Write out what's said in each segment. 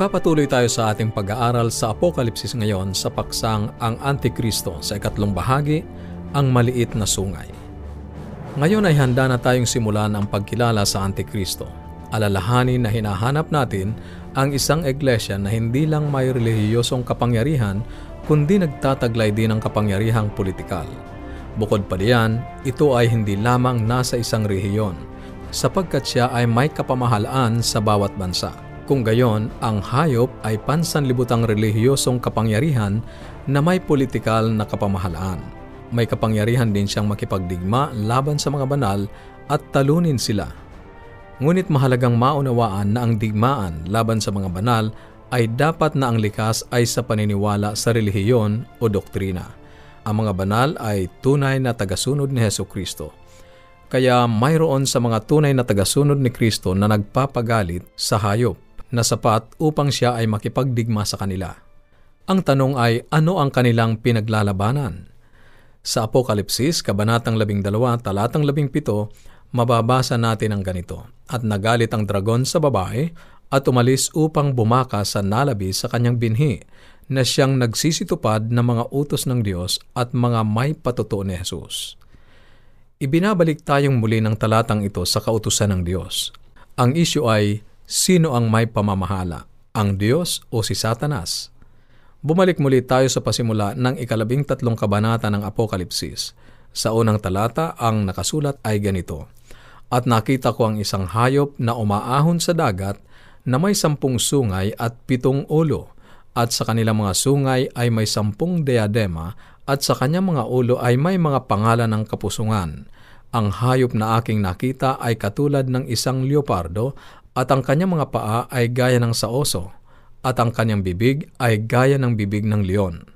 Nagpapatuloy tayo sa ating pag-aaral sa Apokalipsis ngayon sa paksang ang Antikristo sa ikatlong bahagi, ang maliit na sungay. Ngayon ay handa na tayong simulan ang pagkilala sa Antikristo. Alalahanin na hinahanap natin ang isang iglesia na hindi lang may relihiyosong kapangyarihan, kundi nagtataglay din ng kapangyarihang politikal. Bukod pa diyan, ito ay hindi lamang nasa isang rehiyon, sapagkat siya ay may kapamahalaan sa bawat bansa. Kung gayon, ang hayop ay pansanlibutang relihiyosong kapangyarihan na may politikal na kapamahalaan. May kapangyarihan din siyang makipagdigma laban sa mga banal at talunin sila. Ngunit mahalagang maunawaan na ang digmaan laban sa mga banal ay dapat na ang likas ay sa paniniwala sa relihiyon o doktrina. Ang mga banal ay tunay na tagasunod ni Heso Kristo. Kaya mayroon sa mga tunay na tagasunod ni Kristo na nagpapagalit sa hayop na sapat upang siya ay makipagdigma sa kanila. Ang tanong ay ano ang kanilang pinaglalabanan? Sa Apokalipsis, Kabanatang 12, Talatang 17, mababasa natin ang ganito. At nagalit ang dragon sa babae at umalis upang bumaka sa nalabi sa kanyang binhi na siyang nagsisitupad ng mga utos ng Diyos at mga may patutuo ni Jesus. Ibinabalik tayong muli ng talatang ito sa kautusan ng Diyos. Ang isyu ay Sino ang may pamamahala? Ang Diyos o si Satanas? Bumalik muli tayo sa pasimula ng ikalabing tatlong kabanata ng Apokalipsis. Sa unang talata, ang nakasulat ay ganito, At nakita ko ang isang hayop na umaahon sa dagat na may sampung sungay at pitong ulo, at sa kanilang mga sungay ay may sampung diadema, at sa kanyang mga ulo ay may mga pangalan ng kapusungan. Ang hayop na aking nakita ay katulad ng isang leopardo at ang kanyang mga paa ay gaya ng sa oso, at ang kanyang bibig ay gaya ng bibig ng leon.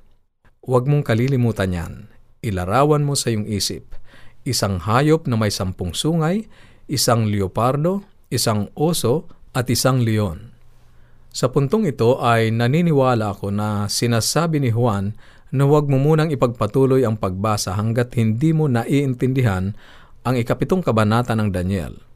Huwag mong kalilimutan yan. Ilarawan mo sa iyong isip. Isang hayop na may sampung sungay, isang leopardo, isang oso, at isang leon. Sa puntong ito ay naniniwala ako na sinasabi ni Juan na huwag mo munang ipagpatuloy ang pagbasa hanggat hindi mo naiintindihan ang ikapitong kabanata ng Daniel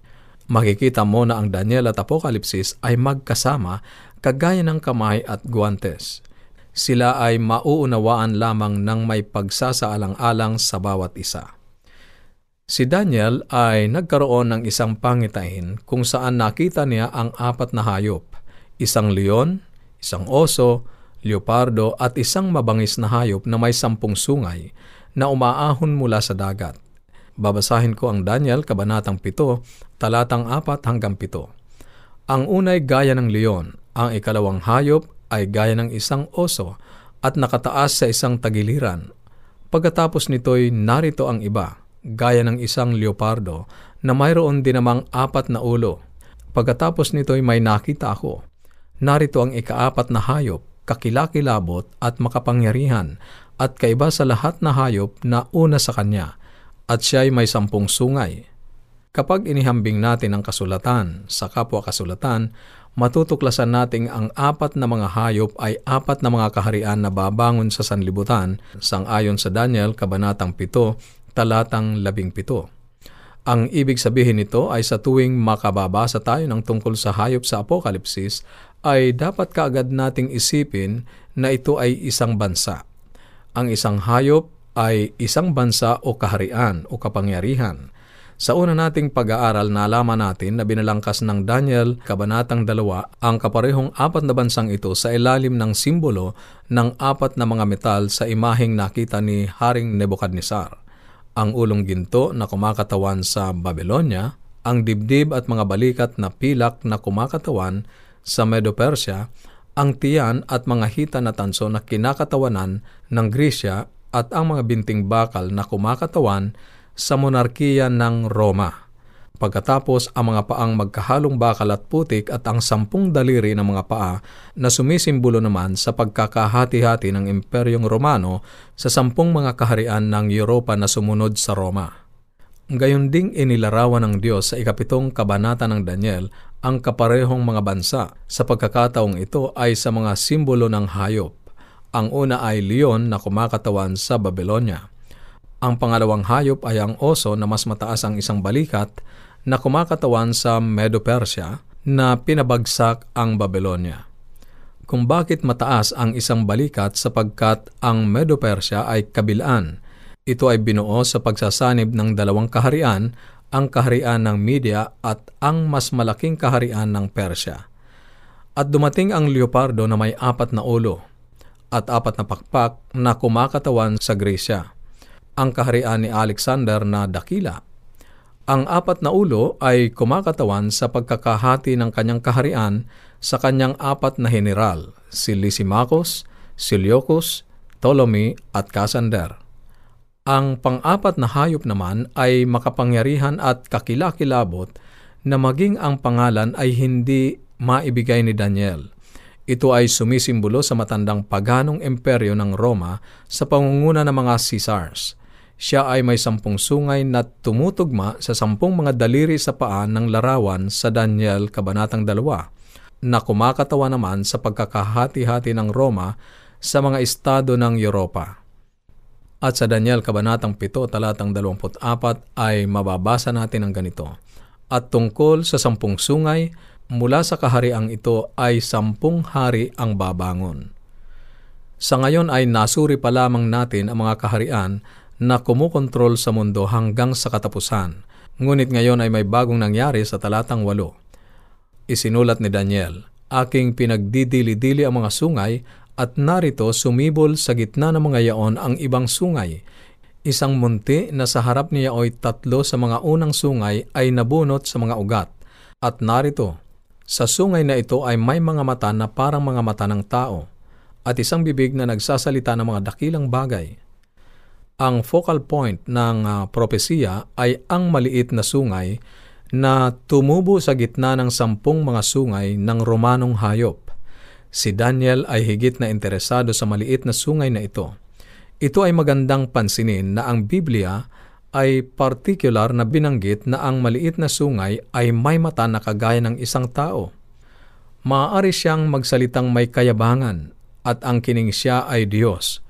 makikita mo na ang Daniel at Apokalipsis ay magkasama kagaya ng kamay at guantes. Sila ay mauunawaan lamang ng may pagsasaalang-alang sa bawat isa. Si Daniel ay nagkaroon ng isang pangitain kung saan nakita niya ang apat na hayop, isang leon, isang oso, leopardo at isang mabangis na hayop na may sampung sungay na umaahon mula sa dagat. Babasahin ko ang Daniel, Kabanatang 7, talatang 4 hanggang 7. Ang unay gaya ng leon, ang ikalawang hayop ay gaya ng isang oso at nakataas sa isang tagiliran. Pagkatapos nito'y narito ang iba, gaya ng isang leopardo na mayroon din namang apat na ulo. Pagkatapos nito'y may nakita ako. Narito ang ikaapat na hayop, kakilakilabot at makapangyarihan at kaiba sa lahat na hayop na una sa kanya – at siya ay may sampung sungay. Kapag inihambing natin ang kasulatan sa kapwa kasulatan, matutuklasan nating ang apat na mga hayop ay apat na mga kaharian na babangon sa sanlibutan sang-ayon sa Daniel Kabanatang 7, talatang 17. Ang ibig sabihin nito ay sa tuwing makababasa tayo ng tungkol sa hayop sa Apokalipsis, ay dapat kaagad nating isipin na ito ay isang bansa. Ang isang hayop ay isang bansa o kaharian o kapangyarihan. Sa una nating pag-aaral, nalaman natin na binalangkas ng Daniel, Kabanatang 2, ang kaparehong apat na bansang ito sa ilalim ng simbolo ng apat na mga metal sa imaheng nakita ni Haring Nebuchadnezzar. Ang ulong ginto na kumakatawan sa Babylonia, ang dibdib at mga balikat na pilak na kumakatawan sa Medo-Persia, ang tiyan at mga hita na tanso na kinakatawanan ng Grisya at ang mga binting bakal na kumakatawan sa monarkiya ng Roma. Pagkatapos ang mga paang magkahalong bakal at putik at ang sampung daliri ng mga paa na sumisimbolo naman sa pagkakahati-hati ng Imperyong Romano sa sampung mga kaharian ng Europa na sumunod sa Roma. Gayon ding inilarawan ng Diyos sa ikapitong kabanata ng Daniel ang kaparehong mga bansa sa pagkakataong ito ay sa mga simbolo ng hayop. Ang una ay leon na kumakatawan sa Babylonia. Ang pangalawang hayop ay ang oso na mas mataas ang isang balikat na kumakatawan sa Medo-Persia na pinabagsak ang Babylonia. kung bakit mataas ang isang balikat sapagkat ang Medo-Persia ay kabilaan. Ito ay binuo sa pagsasanib ng dalawang kaharian, ang kaharian ng Media at ang mas malaking kaharian ng Persya. At dumating ang leopardo na may apat na ulo at apat na pakpak na kumakatawan sa Gresya. Ang kaharian ni Alexander na dakila. Ang apat na ulo ay kumakatawan sa pagkakahati ng kanyang kaharian sa kanyang apat na general, si Lysimachus, Seleucus, Ptolemy at Cassander. Ang pang-apat na hayop naman ay makapangyarihan at kakilakilabot na maging ang pangalan ay hindi maibigay ni Daniel – ito ay sumisimbolo sa matandang paganong imperyo ng Roma sa pangunguna ng mga Caesars. Siya ay may sampung sungay na tumutugma sa sampung mga daliri sa paan ng larawan sa Daniel Kabanatang 2, na kumakatawa naman sa pagkakahati-hati ng Roma sa mga estado ng Europa. At sa Daniel Kabanatang 7, talatang 24 ay mababasa natin ang ganito. At tungkol sa sampung sungay, mula sa kahariang ito ay sampung hari ang babangon. Sa ngayon ay nasuri pa lamang natin ang mga kaharian na kumukontrol sa mundo hanggang sa katapusan. Ngunit ngayon ay may bagong nangyari sa talatang walo. Isinulat ni Daniel, Aking pinagdidili-dili ang mga sungay at narito sumibol sa gitna ng mga yaon ang ibang sungay. Isang munti na sa harap niya ay tatlo sa mga unang sungay ay nabunot sa mga ugat. At narito, sa sungay na ito ay may mga mata na parang mga mata ng tao at isang bibig na nagsasalita ng mga dakilang bagay. Ang focal point ng uh, propesiya ay ang maliit na sungay na tumubo sa gitna ng sampung mga sungay ng Romanong hayop. Si Daniel ay higit na interesado sa maliit na sungay na ito. Ito ay magandang pansinin na ang Biblia ay particular na binanggit na ang maliit na sungay ay may mata na kagaya ng isang tao. Maaari siyang magsalitang may kayabangan at ang kining siya ay Diyos.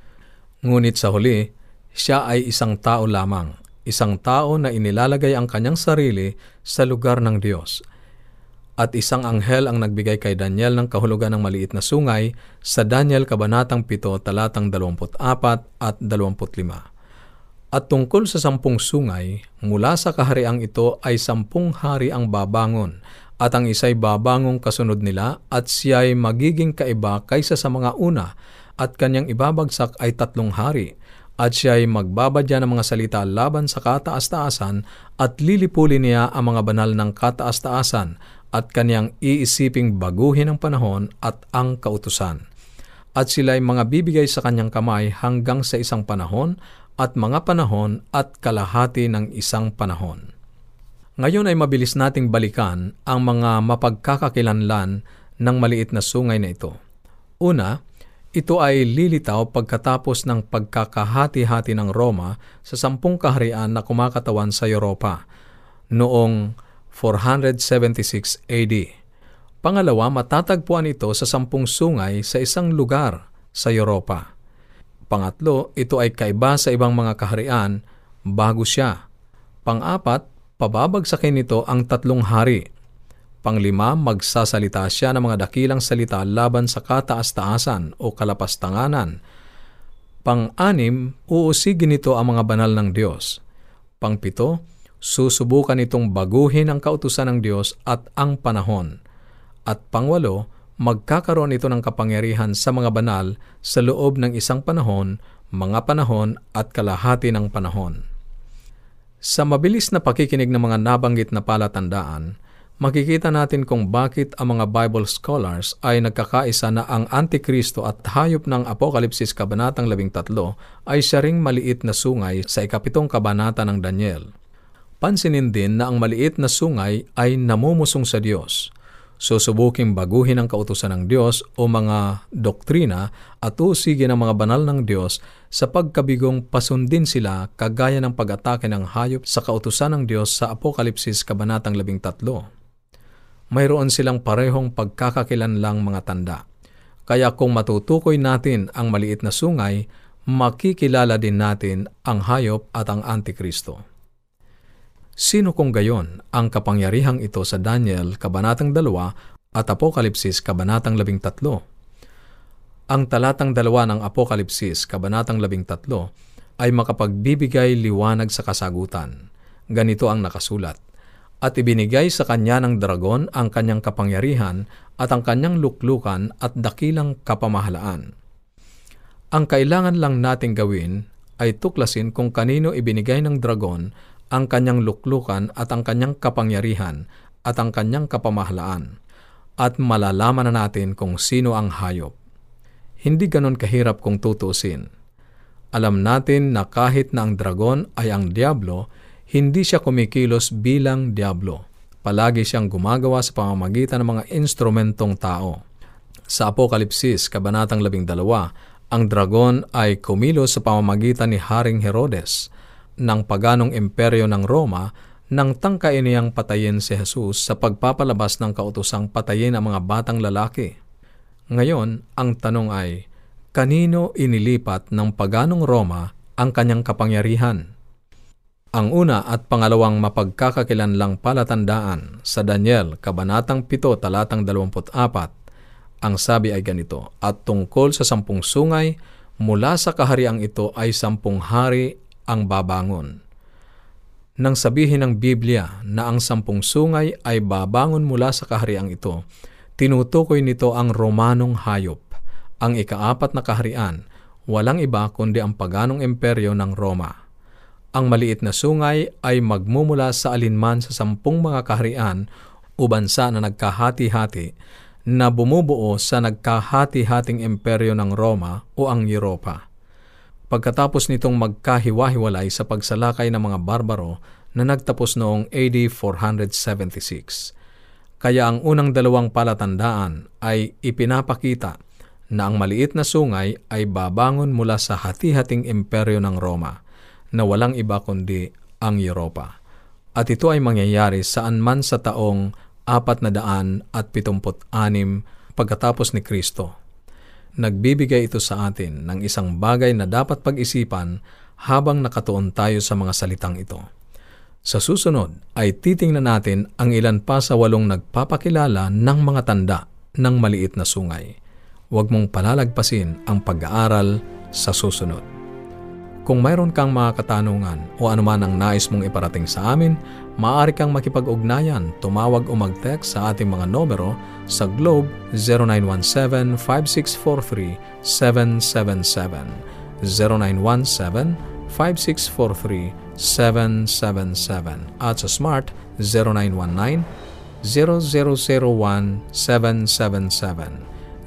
Ngunit sa huli, siya ay isang tao lamang, isang tao na inilalagay ang kanyang sarili sa lugar ng Diyos. At isang anghel ang nagbigay kay Daniel ng kahulugan ng maliit na sungay sa Daniel Kabanatang 7, talatang 24 at 25. At tungkol sa sampung sungay, mula sa kahariang ito ay sampung hari ang babangon, at ang isa'y babangong kasunod nila, at siya ay magiging kaiba kaysa sa mga una, at kanyang ibabagsak ay tatlong hari, at siya ay magbabadya ng mga salita laban sa kataas-taasan, at lilipuli niya ang mga banal ng kataas-taasan, at kanyang iisiping baguhin ang panahon at ang kautusan. At sila ay mga bibigay sa kanyang kamay hanggang sa isang panahon, at mga panahon at kalahati ng isang panahon. Ngayon ay mabilis nating balikan ang mga mapagkakakilanlan ng maliit na sungay na ito. Una, ito ay lilitaw pagkatapos ng pagkakahati-hati ng Roma sa sampung kaharian na kumakatawan sa Europa noong 476 AD. Pangalawa, matatagpuan ito sa sampung sungay sa isang lugar sa Europa. Pangatlo, ito ay kaiba sa ibang mga kaharian bago siya. Pangapat, pababagsakin nito ang tatlong hari. Panglima, magsasalita siya ng mga dakilang salita laban sa kataas-taasan o kalapastanganan. Pang-anim, uusigin nito ang mga banal ng Diyos. Pangpito, susubukan itong baguhin ang kautusan ng Diyos at ang panahon. At pangwalo, magkakaroon ito ng kapangyarihan sa mga banal sa loob ng isang panahon, mga panahon at kalahati ng panahon. Sa mabilis na pakikinig ng mga nabanggit na palatandaan, makikita natin kung bakit ang mga Bible scholars ay nagkakaisa na ang Antikristo at hayop ng Apokalipsis Kabanatang 13 ay siya ring maliit na sungay sa ikapitong kabanata ng Daniel. Pansinin din na ang maliit na sungay ay namumusong sa Diyos susubuking baguhin ang kautusan ng Diyos o mga doktrina at usigin ang mga banal ng Diyos sa pagkabigong pasundin sila kagaya ng pag-atake ng hayop sa kautusan ng Diyos sa Apokalipsis Kabanatang 13. Mayroon silang parehong pagkakakilanlang mga tanda. Kaya kung matutukoy natin ang maliit na sungay, makikilala din natin ang hayop at ang Antikristo. Sino kung gayon ang kapangyarihang ito sa Daniel Kabanatang 2 at Apokalipsis Kabanatang 13? Ang talatang dalawa ng Apokalipsis, Kabanatang 13, ay makapagbibigay liwanag sa kasagutan. Ganito ang nakasulat. At ibinigay sa kanya ng dragon ang kanyang kapangyarihan at ang kanyang luklukan at dakilang kapamahalaan. Ang kailangan lang nating gawin ay tuklasin kung kanino ibinigay ng dragon ang kanyang luklukan at ang kanyang kapangyarihan at ang kanyang kapamahalaan at malalaman na natin kung sino ang hayop. Hindi ganon kahirap kung tutusin. Alam natin na kahit na ang dragon ay ang diablo, hindi siya kumikilos bilang diablo. Palagi siyang gumagawa sa pamamagitan ng mga instrumentong tao. Sa Apokalipsis, Kabanatang 12, ang dragon ay kumilos sa pamamagitan ni Haring Herodes ng paganong imperyo ng Roma nang tangkain niyang patayin si Jesus sa pagpapalabas ng kautusang patayin ang mga batang lalaki. Ngayon, ang tanong ay, kanino inilipat ng paganong Roma ang kanyang kapangyarihan? Ang una at pangalawang mapagkakakilanlang palatandaan sa Daniel, Kabanatang 7, Talatang 24, ang sabi ay ganito, At tungkol sa sampung sungay, mula sa kahariang ito ay sampung hari ang babangon. Nang sabihin ng Biblia na ang sampung sungay ay babangon mula sa kahariang ito, Tinutukoy nito ang Romanong hayop, ang ikaapat na kaharian, walang iba kundi ang paganong imperyo ng Roma. Ang maliit na sungay ay magmumula sa alinman sa sampung mga kaharian o bansa na nagkahati-hati na bumubuo sa nagkahati-hating imperyo ng Roma o ang Europa. Pagkatapos nitong magkahiwa-hiwalay sa pagsalakay ng mga barbaro na nagtapos noong AD 476. Kaya ang unang dalawang palatandaan ay ipinapakita na ang maliit na sungay ay babangon mula sa hati-hating imperyo ng Roma na walang iba kundi ang Europa. At ito ay mangyayari saan man sa taong apat na daan at pitumput anim pagkatapos ni Kristo. Nagbibigay ito sa atin ng isang bagay na dapat pag-isipan habang nakatuon tayo sa mga salitang ito. Sa susunod ay titingnan natin ang ilan pa sa walong nagpapakilala ng mga tanda ng maliit na sungay. Huwag mong palalagpasin ang pag-aaral sa susunod. Kung mayroon kang mga katanungan o anuman ang nais mong iparating sa amin, maaari kang makipag-ugnayan, tumawag o mag-text sa ating mga numero sa Globe 0917-5643-777, 0917-5643-777, 777 at sa Smart 0919 0001 777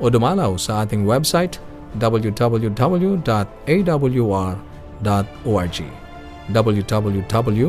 o dumalaw sa ating website www.awr.org www.awr.org